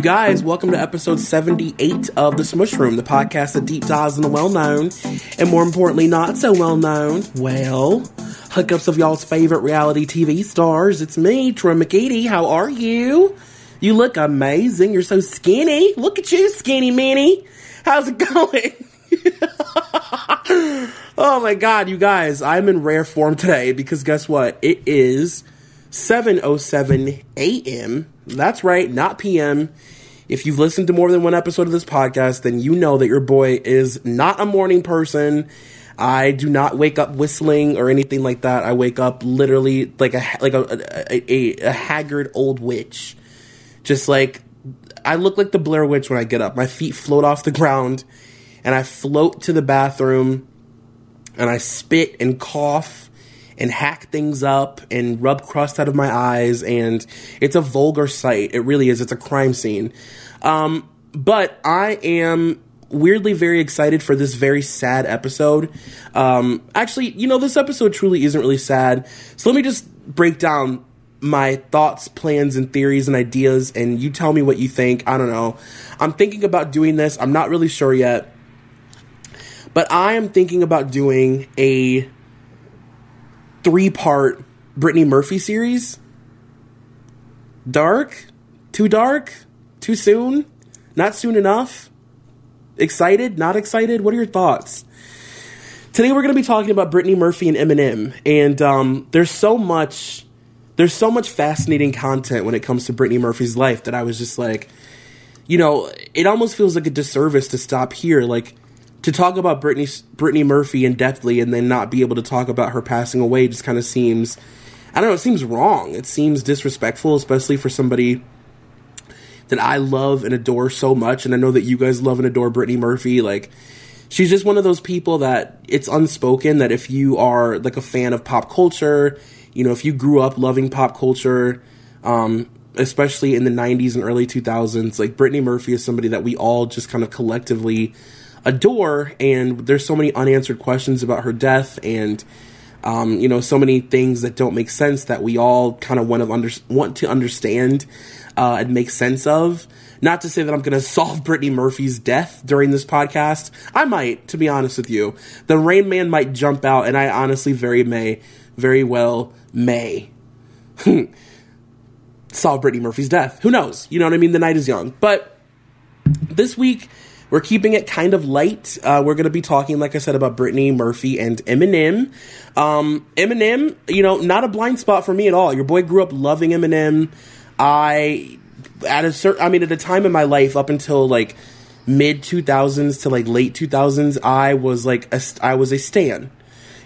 You guys, welcome to episode 78 of The Smush Room, the podcast that deep dives in the well known and more importantly, not so well known, well, hookups of y'all's favorite reality TV stars. It's me, Troy McEady. How are you? You look amazing. You're so skinny. Look at you, skinny Minnie. How's it going? oh my god, you guys, I'm in rare form today because guess what? It is 7:07 a.m. That's right, not p.m. If you've listened to more than one episode of this podcast, then you know that your boy is not a morning person. I do not wake up whistling or anything like that. I wake up literally like a like a a, a, a haggard old witch. Just like I look like the Blair Witch when I get up. My feet float off the ground and I float to the bathroom and I spit and cough and hack things up and rub crust out of my eyes. And it's a vulgar sight. It really is. It's a crime scene. Um, but I am weirdly very excited for this very sad episode. Um, actually, you know, this episode truly isn't really sad. So let me just break down my thoughts, plans, and theories and ideas, and you tell me what you think. I don't know. I'm thinking about doing this. I'm not really sure yet. But I am thinking about doing a three part Brittany Murphy series. Dark? Too dark? Too soon? Not soon enough? Excited? Not excited? What are your thoughts? Today we're going to be talking about Brittany Murphy and Eminem, and um, there's so much, there's so much fascinating content when it comes to Brittany Murphy's life that I was just like, you know, it almost feels like a disservice to stop here. Like, to talk about Brittany Brittany Murphy in depthly and then not be able to talk about her passing away just kind of seems I don't know, it seems wrong. It seems disrespectful, especially for somebody that I love and adore so much and I know that you guys love and adore Brittany Murphy like she's just one of those people that it's unspoken that if you are like a fan of pop culture, you know, if you grew up loving pop culture, um, especially in the 90s and early 2000s, like Brittany Murphy is somebody that we all just kind of collectively adore. And there's so many unanswered questions about her death, and um, you know, so many things that don't make sense that we all kind of want to under- want to understand uh, and make sense of. Not to say that I'm going to solve Brittany Murphy's death during this podcast. I might, to be honest with you. The Rain Man might jump out, and I honestly very may, very well may solve Brittany Murphy's death. Who knows? You know what I mean? The night is young. But this week, we're keeping it kind of light. Uh, we're going to be talking, like I said, about Brittany Murphy and Eminem. Um, Eminem, you know, not a blind spot for me at all. Your boy grew up loving Eminem. I, at a certain, I mean, at a time in my life, up until like mid 2000s to like late 2000s, I was like, a, I was a stan,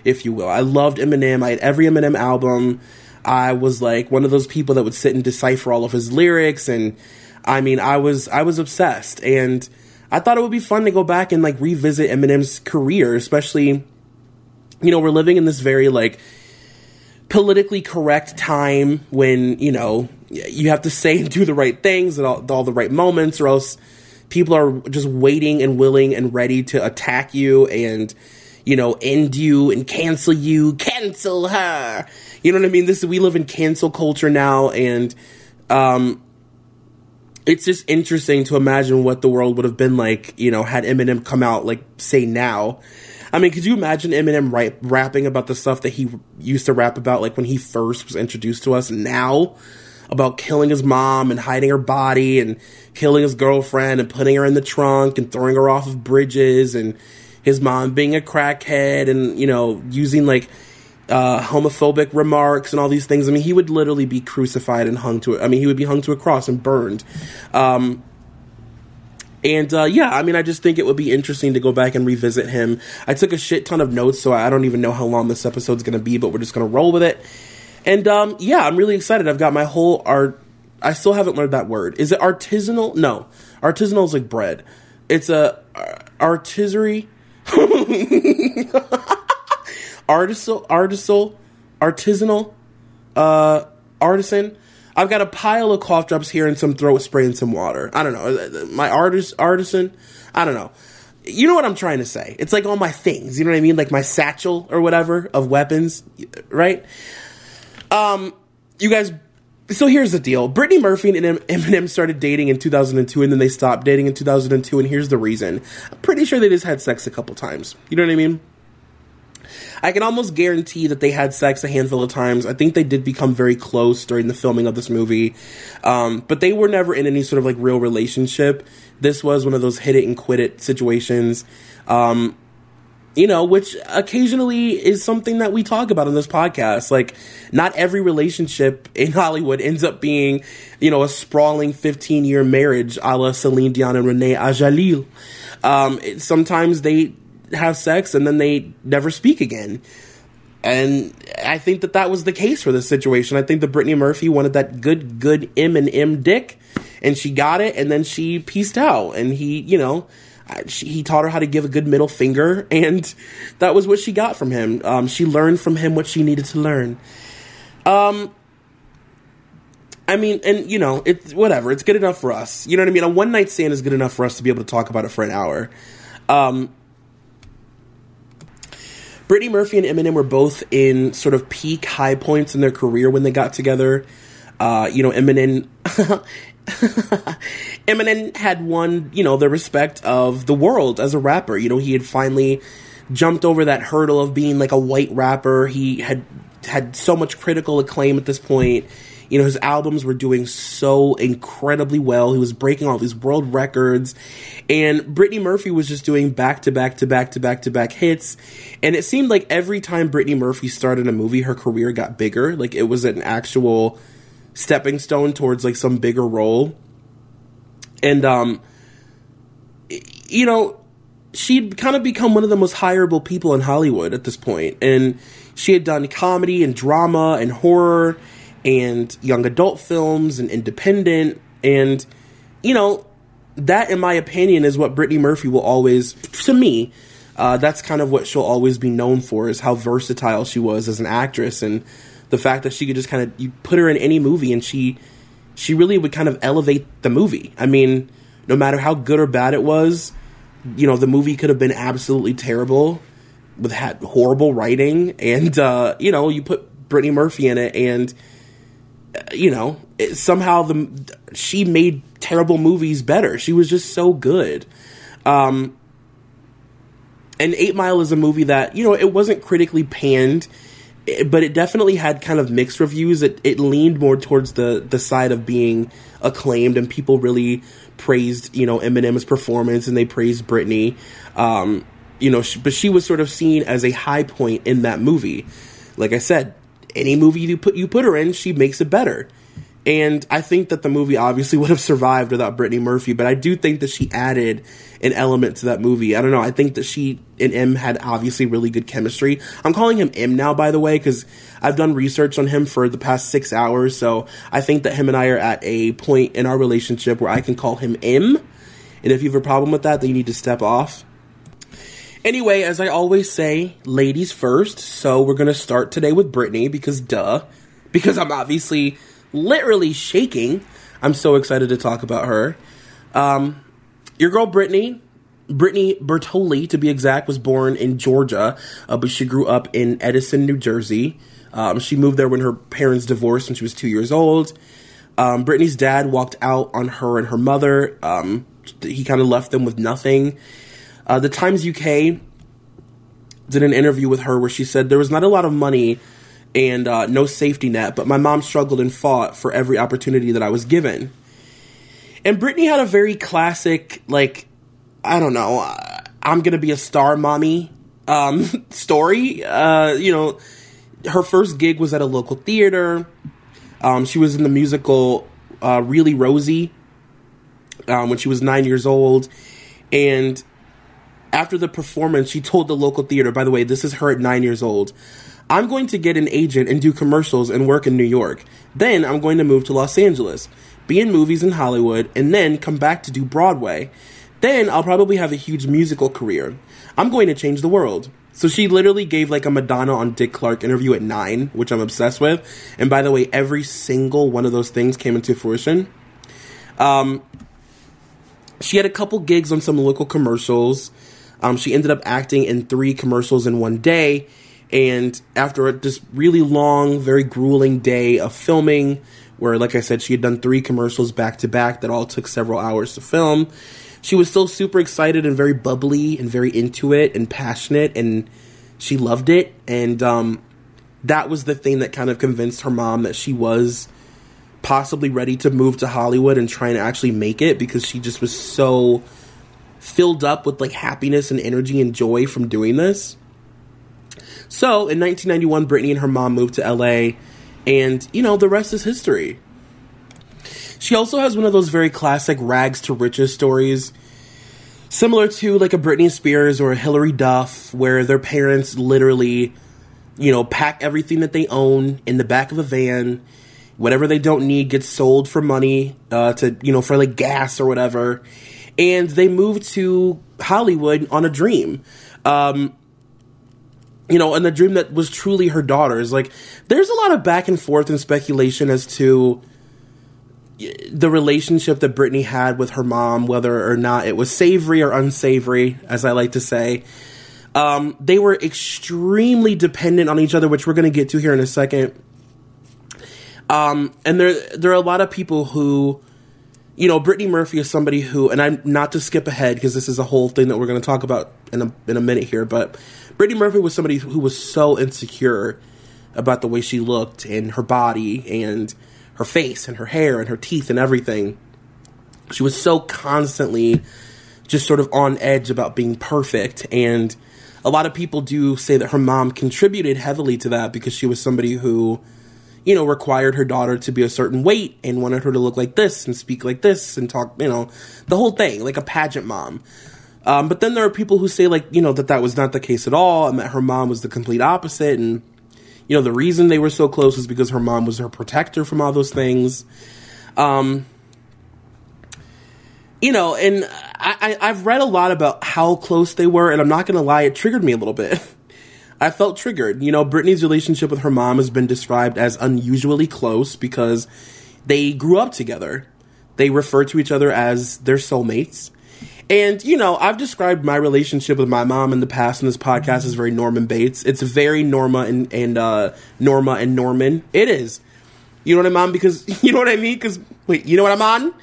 if you will. I loved Eminem. I had every Eminem album. I was like one of those people that would sit and decipher all of his lyrics and I mean, I was I was obsessed and I thought it would be fun to go back and like revisit Eminem's career, especially you know, we're living in this very like politically correct time when, you know, you have to say and do the right things at all, all the right moments or else people are just waiting and willing and ready to attack you and you know, end you and cancel you, cancel her. You know what I mean? This we live in cancel culture now, and um, it's just interesting to imagine what the world would have been like, you know, had Eminem come out, like, say now. I mean, could you imagine Eminem rap- rapping about the stuff that he used to rap about, like, when he first was introduced to us now? About killing his mom and hiding her body and killing his girlfriend and putting her in the trunk and throwing her off of bridges and his mom being a crackhead and, you know, using, like, uh, homophobic remarks and all these things. I mean, he would literally be crucified and hung to it. I mean, he would be hung to a cross and burned. Um, and uh, yeah, I mean, I just think it would be interesting to go back and revisit him. I took a shit ton of notes, so I don't even know how long this episode's going to be, but we're just going to roll with it. And um, yeah, I'm really excited. I've got my whole art. I still haven't learned that word. Is it artisanal? No, artisanal is like bread. It's a uh, artisanry. artisanal, artisanal, artisanal, uh, artisan. I've got a pile of cough drops here and some throat spray and some water. I don't know. My artist, artisan. I don't know. You know what I'm trying to say? It's like all my things. You know what I mean? Like my satchel or whatever of weapons, right? Um, you guys, so here's the deal Brittany Murphy and Eminem started dating in 2002 and then they stopped dating in 2002. And here's the reason I'm pretty sure they just had sex a couple times. You know what I mean? I can almost guarantee that they had sex a handful of times. I think they did become very close during the filming of this movie, um, but they were never in any sort of like real relationship. This was one of those hit it and quit it situations. Um, you know, which occasionally is something that we talk about on this podcast. Like, not every relationship in Hollywood ends up being, you know, a sprawling 15 year marriage a la Celine Dion and René Angélil. Um, sometimes they have sex and then they never speak again. And I think that that was the case for this situation. I think that Brittany Murphy wanted that good, good Eminem dick, and she got it, and then she pieced out. And he, you know, she, he taught her how to give a good middle finger, and that was what she got from him. Um, she learned from him what she needed to learn. Um, I mean, and you know, it's whatever. It's good enough for us. You know what I mean? A one night stand is good enough for us to be able to talk about it for an hour. Um, Brittany Murphy and Eminem were both in sort of peak high points in their career when they got together. Uh, you know, Eminem. Eminem had won, you know, the respect of the world as a rapper. You know, he had finally jumped over that hurdle of being like a white rapper. He had had so much critical acclaim at this point. You know, his albums were doing so incredibly well. He was breaking all these world records. And Brittany Murphy was just doing back to back to back to back to back hits. And it seemed like every time Brittany Murphy started a movie, her career got bigger. Like it was an actual stepping stone towards like some bigger role. And, um, you know, she'd kind of become one of the most hireable people in Hollywood at this point. And she had done comedy and drama and horror and young adult films and independent. And, you know, that, in my opinion, is what Brittany Murphy will always, to me, uh, that's kind of what she'll always be known for is how versatile she was as an actress and the fact that she could just kind of you put her in any movie and she she really would kind of elevate the movie. I mean, no matter how good or bad it was, you know, the movie could have been absolutely terrible with had horrible writing and uh, you know, you put Brittany Murphy in it and you know, it, somehow the she made terrible movies better. She was just so good. Um, and Eight Mile is a movie that you know it wasn't critically panned, but it definitely had kind of mixed reviews. It it leaned more towards the the side of being acclaimed, and people really praised you know Eminem's performance, and they praised Brittany. Um, you know, she, but she was sort of seen as a high point in that movie. Like I said, any movie you put you put her in, she makes it better. And I think that the movie obviously would have survived without Brittany Murphy, but I do think that she added an element to that movie. I don't know. I think that she and M had obviously really good chemistry. I'm calling him M now, by the way, because I've done research on him for the past six hours. So I think that him and I are at a point in our relationship where I can call him M. And if you have a problem with that, then you need to step off. Anyway, as I always say, ladies first. So we're going to start today with Brittany because duh. Because I'm obviously literally shaking. I'm so excited to talk about her. Um, your girl Brittany, Brittany Bertoli to be exact, was born in Georgia, uh, but she grew up in Edison, New Jersey. Um, she moved there when her parents divorced when she was two years old. Um, Brittany's dad walked out on her and her mother. Um, he kind of left them with nothing. Uh, the Times UK did an interview with her where she said there was not a lot of money and uh, no safety net, but my mom struggled and fought for every opportunity that I was given. And Brittany had a very classic, like, I don't know, uh, I'm gonna be a star mommy um, story. Uh, you know, her first gig was at a local theater. Um, she was in the musical uh, Really Rosie um, when she was nine years old. And after the performance, she told the local theater, by the way, this is her at nine years old. I'm going to get an agent and do commercials and work in New York. Then I'm going to move to Los Angeles, be in movies in Hollywood, and then come back to do Broadway. Then I'll probably have a huge musical career. I'm going to change the world. So she literally gave like a Madonna on Dick Clark interview at nine, which I'm obsessed with. And by the way, every single one of those things came into fruition. Um, she had a couple gigs on some local commercials. Um, she ended up acting in three commercials in one day. And after this really long, very grueling day of filming, where, like I said, she had done three commercials back to back that all took several hours to film, she was still super excited and very bubbly and very into it and passionate, and she loved it. And um, that was the thing that kind of convinced her mom that she was possibly ready to move to Hollywood and try and actually make it because she just was so filled up with like happiness and energy and joy from doing this. So in 1991, Brittany and her mom moved to LA, and you know, the rest is history. She also has one of those very classic rags to riches stories, similar to like a Britney Spears or a Hilary Duff, where their parents literally, you know, pack everything that they own in the back of a van. Whatever they don't need gets sold for money, uh, to, you know, for like gas or whatever and they moved to Hollywood on a dream. Um, you know, and the dream that was truly her daughter's. Like, there's a lot of back and forth and speculation as to the relationship that Brittany had with her mom, whether or not it was savory or unsavory, as I like to say. Um, they were extremely dependent on each other, which we're going to get to here in a second. Um, and there, there are a lot of people who you know, Brittany Murphy is somebody who, and I'm not to skip ahead because this is a whole thing that we're going to talk about in a in a minute here. But Brittany Murphy was somebody who was so insecure about the way she looked and her body and her face and her hair and her teeth and everything. She was so constantly just sort of on edge about being perfect and a lot of people do say that her mom contributed heavily to that because she was somebody who you know, required her daughter to be a certain weight and wanted her to look like this and speak like this and talk, you know, the whole thing, like a pageant mom. Um, but then there are people who say, like, you know, that that was not the case at all and that her mom was the complete opposite. And, you know, the reason they were so close is because her mom was her protector from all those things. Um, you know, and I, I, I've read a lot about how close they were, and I'm not going to lie, it triggered me a little bit. I felt triggered. You know, Brittany's relationship with her mom has been described as unusually close because they grew up together. They refer to each other as their soulmates. And, you know, I've described my relationship with my mom in the past in this podcast as very Norman Bates. It's very Norma and, and uh, Norma and Norman. It is. You know what I'm on? Because, you know what I mean? Because, wait, you know what I'm on?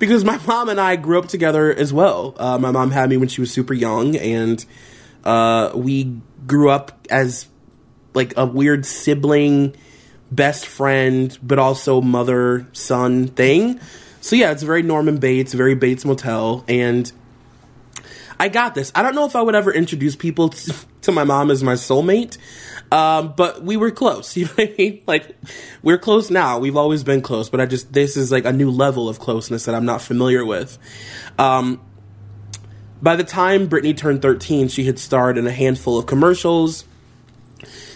Because my mom and I grew up together as well. Uh, my mom had me when she was super young, and uh, we grew up as like a weird sibling, best friend, but also mother son thing. So yeah, it's very Norman Bates, very Bates Motel, and I got this. I don't know if I would ever introduce people to, my mom as my soulmate, um, but we were close. You know what I mean? Like we're close now. We've always been close, but I just this is like a new level of closeness that I'm not familiar with. Um, by the time Brittany turned 13, she had starred in a handful of commercials.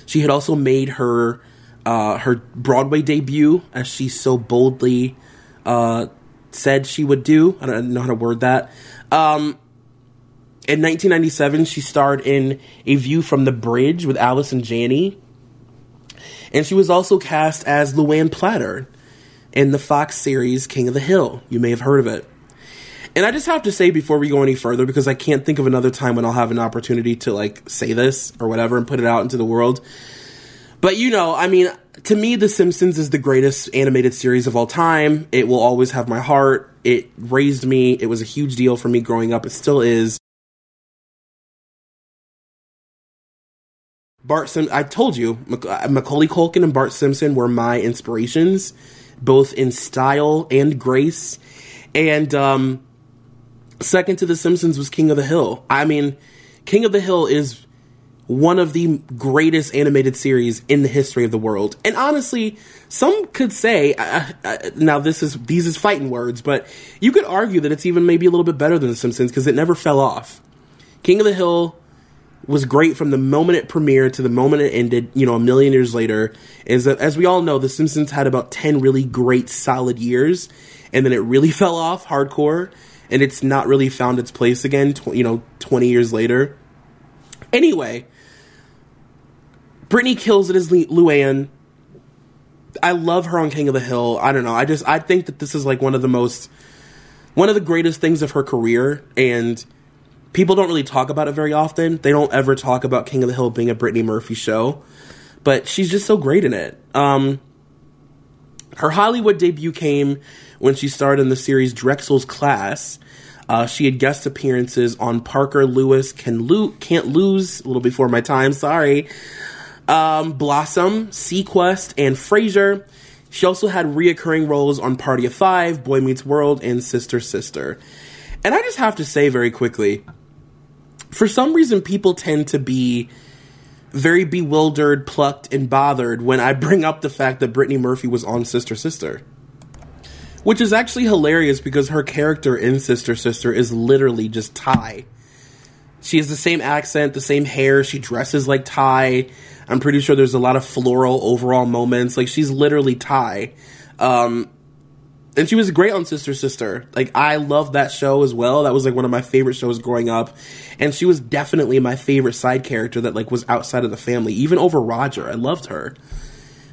She had also made her uh, her Broadway debut, as she so boldly uh, said she would do. I don't know how to word that. Um, in 1997, she starred in A View from the Bridge with Allison Janney. And she was also cast as Luanne Platter in the Fox series King of the Hill. You may have heard of it. And I just have to say before we go any further, because I can't think of another time when I'll have an opportunity to like say this or whatever and put it out into the world. But you know, I mean, to me, The Simpsons is the greatest animated series of all time. It will always have my heart. It raised me. It was a huge deal for me growing up. It still is. Bart Sim. I told you, uh, Macaulay Culkin and Bart Simpson were my inspirations, both in style and grace. And um, Second to The Simpsons was King of the Hill. I mean, King of the Hill is one of the greatest animated series in the history of the world. And honestly, some could say, uh, uh, now this is these is fighting words, but you could argue that it's even maybe a little bit better than The Simpsons because it never fell off. King of the Hill was great from the moment it premiered to the moment it ended, you know, a million years later. Is that, as we all know, The Simpsons had about 10 really great, solid years, and then it really fell off hardcore and it's not really found its place again, tw- you know, 20 years later. Anyway, Brittany kills it as Luann. I love her on King of the Hill. I don't know. I just I think that this is like one of the most one of the greatest things of her career and people don't really talk about it very often. They don't ever talk about King of the Hill being a Brittany Murphy show, but she's just so great in it. Um, her Hollywood debut came when she starred in the series Drexel's Class. Uh, she had guest appearances on Parker Lewis Can Lo- Can't Lose, a little before my time, sorry. Um, Blossom, seaQuest, and Frasier. She also had reoccurring roles on Party of Five, Boy Meets World, and Sister Sister. And I just have to say very quickly, for some reason, people tend to be very bewildered, plucked, and bothered when I bring up the fact that Brittany Murphy was on Sister Sister. Which is actually hilarious because her character in Sister Sister is literally just Tai. She has the same accent, the same hair, she dresses like Tai. I'm pretty sure there's a lot of floral overall moments. Like she's literally Tai. Um, and she was great on Sister Sister. Like I love that show as well. That was like one of my favorite shows growing up. And she was definitely my favorite side character that like was outside of the family, even over Roger. I loved her.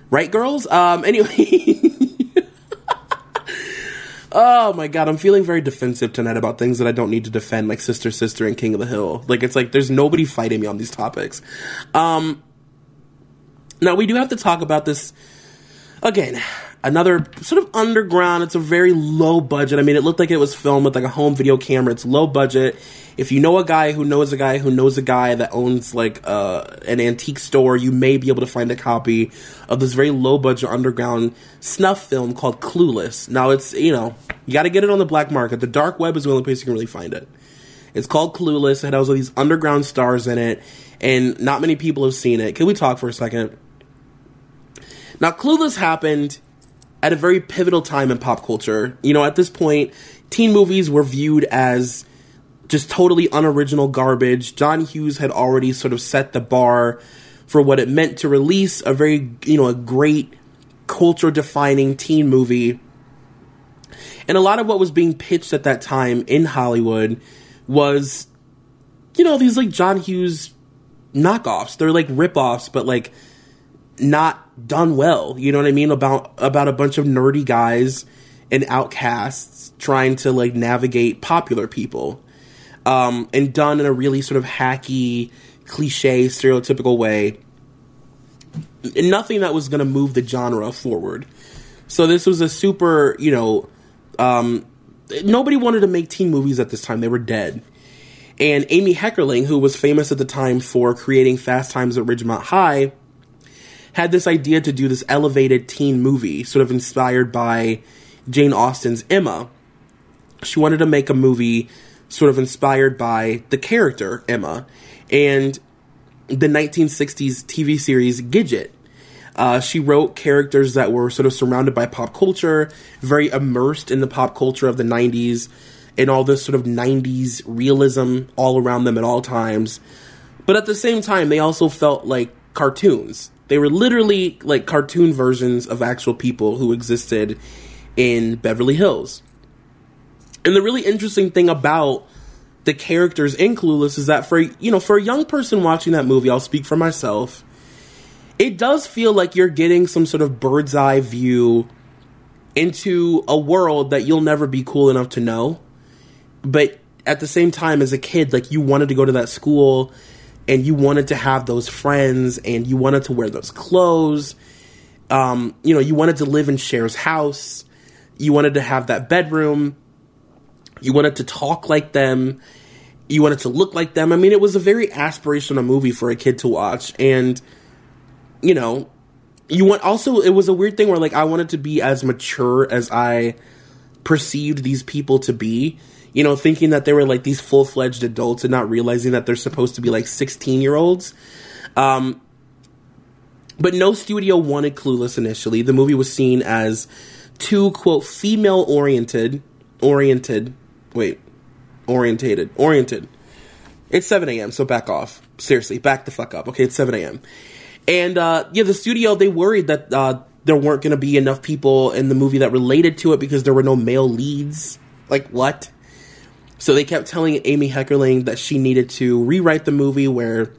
Right, girls? Um anyway. Oh my god, I'm feeling very defensive tonight about things that I don't need to defend, like Sister Sister and King of the Hill. Like it's like there's nobody fighting me on these topics. Um now we do have to talk about this again. Another sort of underground. It's a very low budget. I mean, it looked like it was filmed with like a home video camera. It's low budget. If you know a guy who knows a guy who knows a guy that owns like uh, an antique store, you may be able to find a copy of this very low budget underground snuff film called Clueless. Now, it's you know you got to get it on the black market. The dark web is the only place you can really find it. It's called Clueless. It has all these underground stars in it, and not many people have seen it. Can we talk for a second? Now, Clueless happened at a very pivotal time in pop culture. You know, at this point, teen movies were viewed as just totally unoriginal garbage. John Hughes had already sort of set the bar for what it meant to release a very, you know, a great culture defining teen movie. And a lot of what was being pitched at that time in Hollywood was, you know, these like John Hughes knockoffs. They're like ripoffs, but like not done well. You know what I mean? About about a bunch of nerdy guys and outcasts trying to like navigate popular people. Um, and done in a really sort of hacky, cliche, stereotypical way. Nothing that was going to move the genre forward. So this was a super, you know, um, nobody wanted to make teen movies at this time. They were dead. And Amy Heckerling, who was famous at the time for creating Fast Times at Ridgemont High, had this idea to do this elevated teen movie, sort of inspired by Jane Austen's Emma. She wanted to make a movie sort of inspired by the character Emma and the 1960s TV series Gidget. Uh, she wrote characters that were sort of surrounded by pop culture, very immersed in the pop culture of the 90s, and all this sort of 90s realism all around them at all times. But at the same time, they also felt like cartoons. They were literally like cartoon versions of actual people who existed in Beverly Hills. And the really interesting thing about the characters in Clueless is that for you know for a young person watching that movie, I'll speak for myself. It does feel like you're getting some sort of bird's eye view into a world that you'll never be cool enough to know. But at the same time, as a kid, like you wanted to go to that school and you wanted to have those friends and you wanted to wear those clothes. Um, you know, you wanted to live in Cher's house. You wanted to have that bedroom. You wanted to talk like them. You wanted to look like them. I mean, it was a very aspirational movie for a kid to watch. And, you know, you want also, it was a weird thing where like I wanted to be as mature as I perceived these people to be you know, thinking that they were like these full fledged adults and not realizing that they're supposed to be like 16 year olds. Um, but no studio wanted Clueless initially. The movie was seen as too, quote, female oriented, oriented, wait, orientated, oriented. It's 7 a.m., so back off. Seriously, back the fuck up. Okay, it's 7 a.m. And, uh, yeah, the studio, they worried that, uh, there weren't going to be enough people in the movie that related to it because there were no male leads. Like, what? So they kept telling Amy Heckerling that she needed to rewrite the movie where,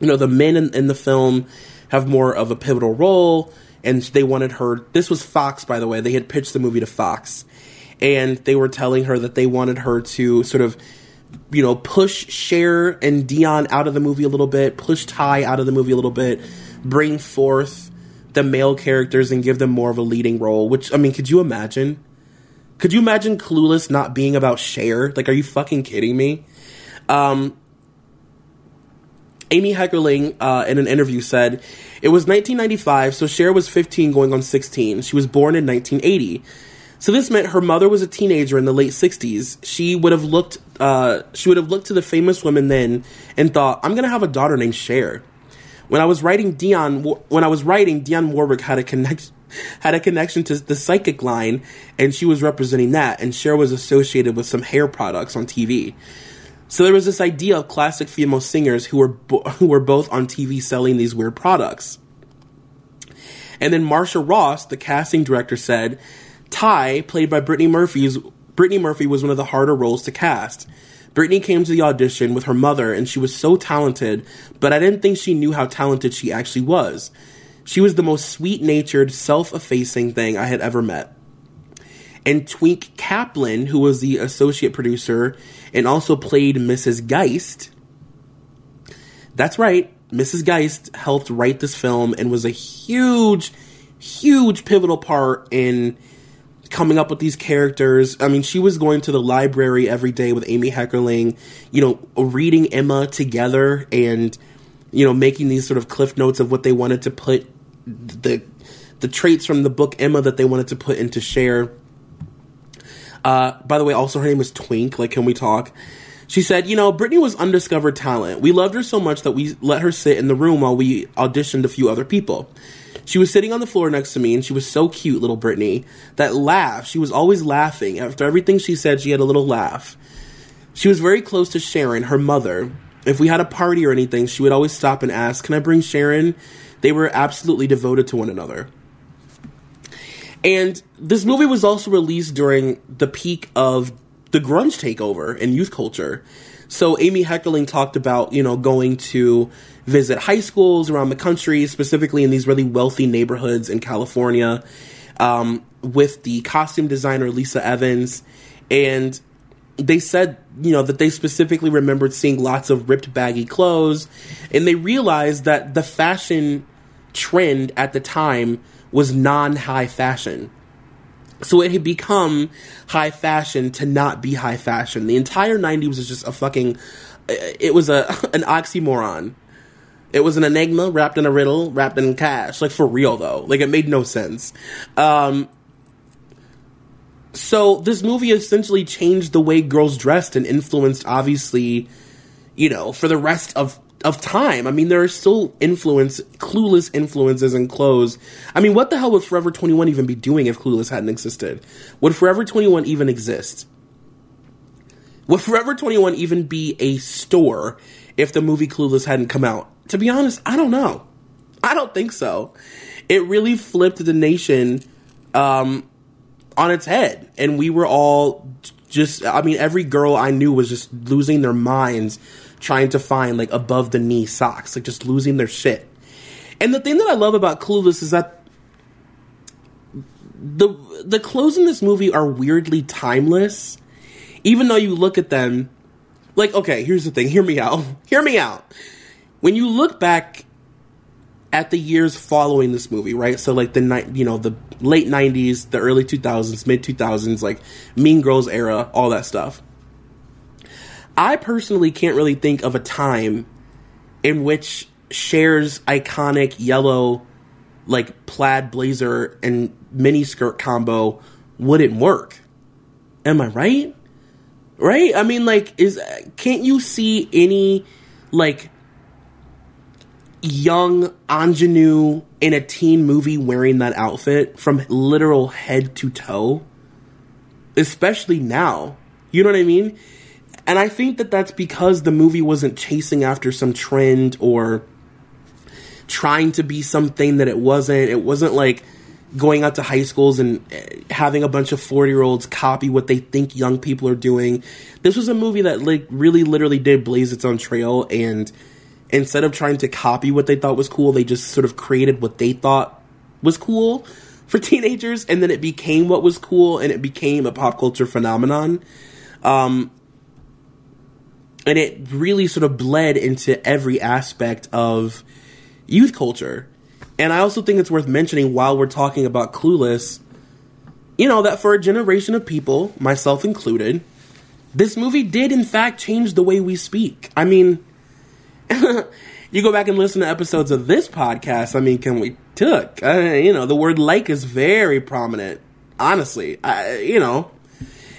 you know, the men in, in the film have more of a pivotal role, and they wanted her. This was Fox, by the way. They had pitched the movie to Fox, and they were telling her that they wanted her to sort of you know, push Cher and Dionne out of the movie a little bit, push Tai out of the movie a little bit, bring forth the male characters and give them more of a leading role. Which I mean, could you imagine? Could you imagine Clueless not being about Cher? Like, are you fucking kidding me? Um, Amy Heckerling, uh, in an interview, said it was 1995, so Cher was 15 going on 16. She was born in 1980. So this meant her mother was a teenager in the late 60s. She would have looked, uh, she would have looked to the famous women then and thought, I'm gonna have a daughter named Cher. When I was writing Dionne, when I was writing, Dionne Warwick had a connection, had a connection to the psychic line, and she was representing that, and Cher was associated with some hair products on TV. So there was this idea of classic female singers who were bo- who were both on TV selling these weird products. And then Marcia Ross, the casting director, said, "Tai, played by Brittany Murphy's Brittany Murphy, was one of the harder roles to cast." Brittany came to the audition with her mother, and she was so talented, but I didn't think she knew how talented she actually was. She was the most sweet natured, self effacing thing I had ever met. And Twink Kaplan, who was the associate producer and also played Mrs. Geist. That's right, Mrs. Geist helped write this film and was a huge, huge pivotal part in coming up with these characters. I mean, she was going to the library every day with Amy Heckerling, you know, reading Emma together and, you know, making these sort of cliff notes of what they wanted to put the the traits from the book Emma that they wanted to put into Cher. Uh, by the way, also her name was Twink. Like, can we talk? She said, you know, Brittany was undiscovered talent. We loved her so much that we let her sit in the room while we auditioned a few other people. She was sitting on the floor next to me, and she was so cute, little Brittany. That laugh, she was always laughing. After everything she said, she had a little laugh. She was very close to Sharon, her mother. If we had a party or anything, she would always stop and ask, Can I bring Sharon? They were absolutely devoted to one another. And this movie was also released during the peak of the grunge takeover in youth culture. So Amy Heckerling talked about, you know, going to visit high schools around the country, specifically in these really wealthy neighborhoods in California, um, with the costume designer Lisa Evans. And they said, you know, that they specifically remembered seeing lots of ripped baggy clothes. And they realized that the fashion trend at the time was non high fashion. So it had become high fashion to not be high fashion. The entire 90s was just a fucking it was a an oxymoron. It was an enigma wrapped in a riddle, wrapped in cash. Like for real though. Like it made no sense. Um so this movie essentially changed the way girls dressed and influenced obviously, you know, for the rest of of time. I mean, there are still influence, clueless influences in clothes. I mean, what the hell would Forever 21 even be doing if Clueless hadn't existed? Would Forever 21 even exist? Would Forever 21 even be a store if the movie Clueless hadn't come out? To be honest, I don't know. I don't think so. It really flipped the nation um, on its head. And we were all just, I mean, every girl I knew was just losing their minds trying to find like above the knee socks, like just losing their shit. And the thing that I love about Clueless is that the the clothes in this movie are weirdly timeless. Even though you look at them, like okay, here's the thing. Hear me out. Hear me out. When you look back at the years following this movie, right? So like the night, you know, the late '90s, the early 2000s, mid 2000s, like Mean Girls era, all that stuff. I personally can't really think of a time in which Cher's iconic yellow, like plaid blazer and mini skirt combo wouldn't work. Am I right? Right? I mean, like, is can't you see any like young ingenue in a teen movie wearing that outfit from literal head to toe? Especially now. You know what I mean? And I think that that's because the movie wasn't chasing after some trend or trying to be something that it wasn't. It wasn't like going out to high schools and eh, having a bunch of 40 year olds copy what they think young people are doing. This was a movie that like really literally did blaze its own trail and instead of trying to copy what they thought was cool, they just sort of created what they thought was cool for teenagers and then it became what was cool and it became a pop culture phenomenon. Um, and it really sort of bled into every aspect of youth culture. And I also think it's worth mentioning while we're talking about Clueless, you know, that for a generation of people, myself included, this movie did in fact change the way we speak. I mean, you go back and listen to episodes of this podcast. I mean, can we took? Uh, you know, the word like is very prominent. Honestly, I, you know,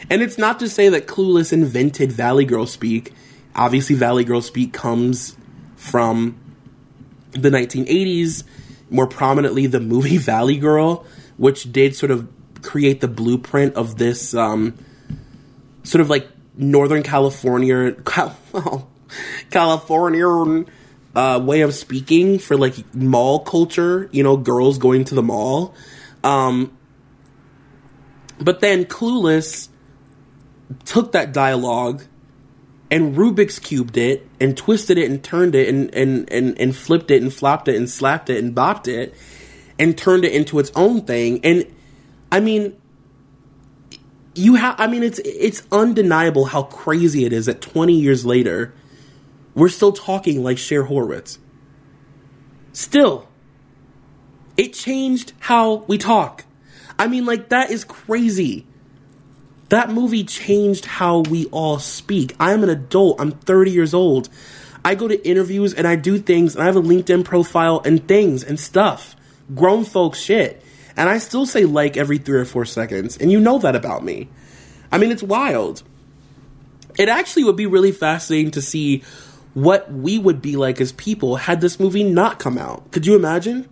and it's not to say that Clueless invented Valley Girl speak. Obviously, Valley Girl speak comes from the 1980s, more prominently the movie Valley Girl, which did sort of create the blueprint of this um, sort of like Northern California, Cal- California uh, way of speaking for like mall culture. You know, girls going to the mall. Um, but then Clueless took that dialogue and Rubik's cubed it and twisted it and turned it and, and, and, and flipped it and flopped it and slapped it and bopped it and turned it into its own thing. And I mean, you have, I mean, it's, it's undeniable how crazy it is that 20 years later, we're still talking like Cher Horowitz. Still, it changed how we talk. I mean, like, that is crazy. That movie changed how we all speak. I'm an adult. I'm 30 years old. I go to interviews and I do things and I have a LinkedIn profile and things and stuff. Grown folks shit. And I still say like every three or four seconds. And you know that about me. I mean, it's wild. It actually would be really fascinating to see what we would be like as people had this movie not come out. Could you imagine?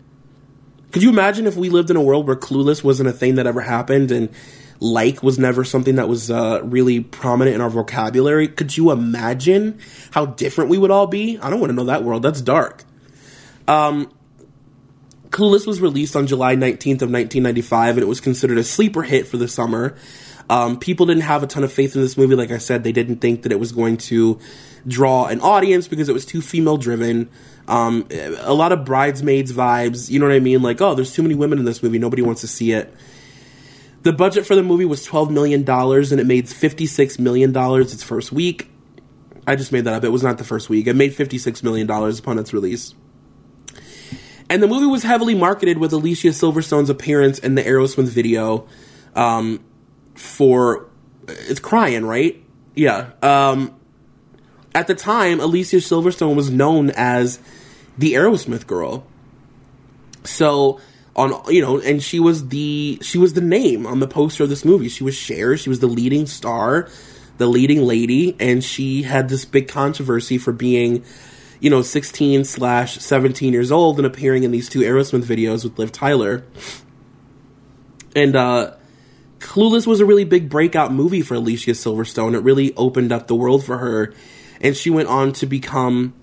Could you imagine if we lived in a world where Clueless wasn't a thing that ever happened and like was never something that was uh, really prominent in our vocabulary. Could you imagine how different we would all be? I don't want to know that world. That's dark. Um, Clueless was released on July 19th of 1995, and it was considered a sleeper hit for the summer. Um, people didn't have a ton of faith in this movie. Like I said, they didn't think that it was going to draw an audience because it was too female driven. Um, a lot of bridesmaids vibes. You know what I mean? Like, oh, there's too many women in this movie. Nobody wants to see it. The budget for the movie was $12 million and it made $56 million its first week. I just made that up. It was not the first week. It made $56 million upon its release. And the movie was heavily marketed with Alicia Silverstone's appearance in the Aerosmith video um, for. It's crying, right? Yeah. Um, at the time, Alicia Silverstone was known as the Aerosmith girl. So on you know and she was the she was the name on the poster of this movie. She was Cher. She was the leading star the leading lady and she had this big controversy for being you know 16 slash 17 years old and appearing in these two aerosmith videos with liv tyler. And uh clueless was a really big breakout movie for alicia silverstone. It really opened up the world for her and she went on to become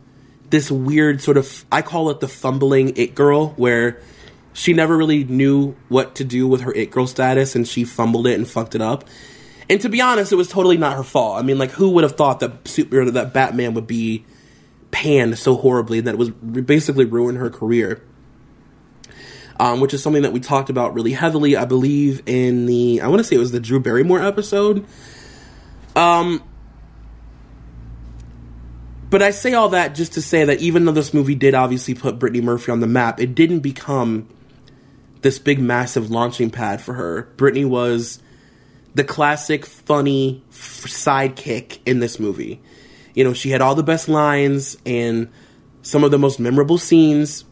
this weird sort of i call it the fumbling it girl where she never really knew what to do with her it girl status and she fumbled it and fucked it up. And to be honest, it was totally not her fault. I mean, like, who would have thought that super that Batman would be panned so horribly that it was basically ruin her career? Um, which is something that we talked about really heavily, I believe, in the I want to say it was the Drew Barrymore episode. Um, but I say all that just to say that even though this movie did obviously put Brittany Murphy on the map, it didn't become this big massive launching pad for her. Brittany was the classic funny sidekick in this movie. You know, she had all the best lines and some of the most memorable scenes,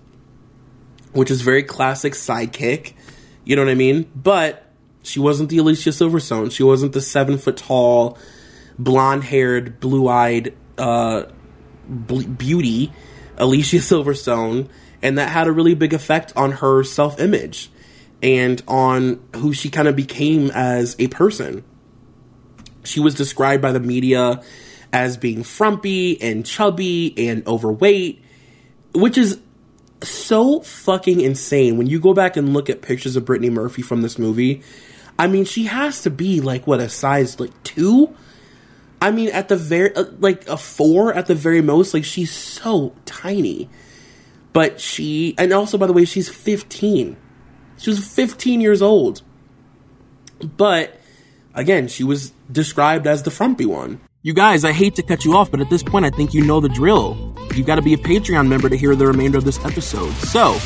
which is very classic sidekick. You know what I mean? But she wasn't the Alicia Silverstone. She wasn't the seven foot tall, blonde haired, blue eyed uh, beauty, Alicia Silverstone and that had a really big effect on her self image and on who she kind of became as a person. She was described by the media as being frumpy and chubby and overweight, which is so fucking insane when you go back and look at pictures of Brittany Murphy from this movie. I mean, she has to be like what a size like 2 I mean, at the very uh, like a four at the very most. Like she's so tiny. But she, and also, by the way, she's 15. She was 15 years old. But, again, she was described as the frumpy one. You guys, I hate to cut you off, but at this point, I think you know the drill. You've got to be a Patreon member to hear the remainder of this episode. So,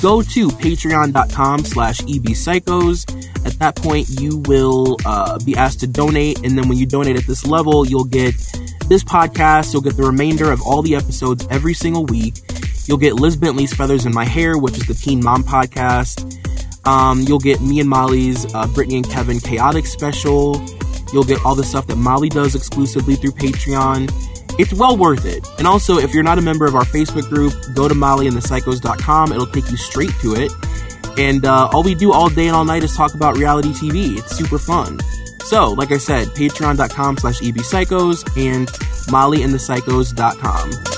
go to patreon.com slash ebpsychos. At that point, you will uh, be asked to donate, and then when you donate at this level, you'll get this podcast, you'll get the remainder of all the episodes every single week. You'll get Liz Bentley's Feathers in My Hair, which is the Teen Mom podcast. Um, you'll get me and Molly's uh, Brittany and Kevin Chaotic special. You'll get all the stuff that Molly does exclusively through Patreon. It's well worth it. And also, if you're not a member of our Facebook group, go to mollyandthepsychos.com. It'll take you straight to it. And uh, all we do all day and all night is talk about reality TV. It's super fun. So, like I said, patreon.com slash ebpsychos and mollyandthepsychos.com.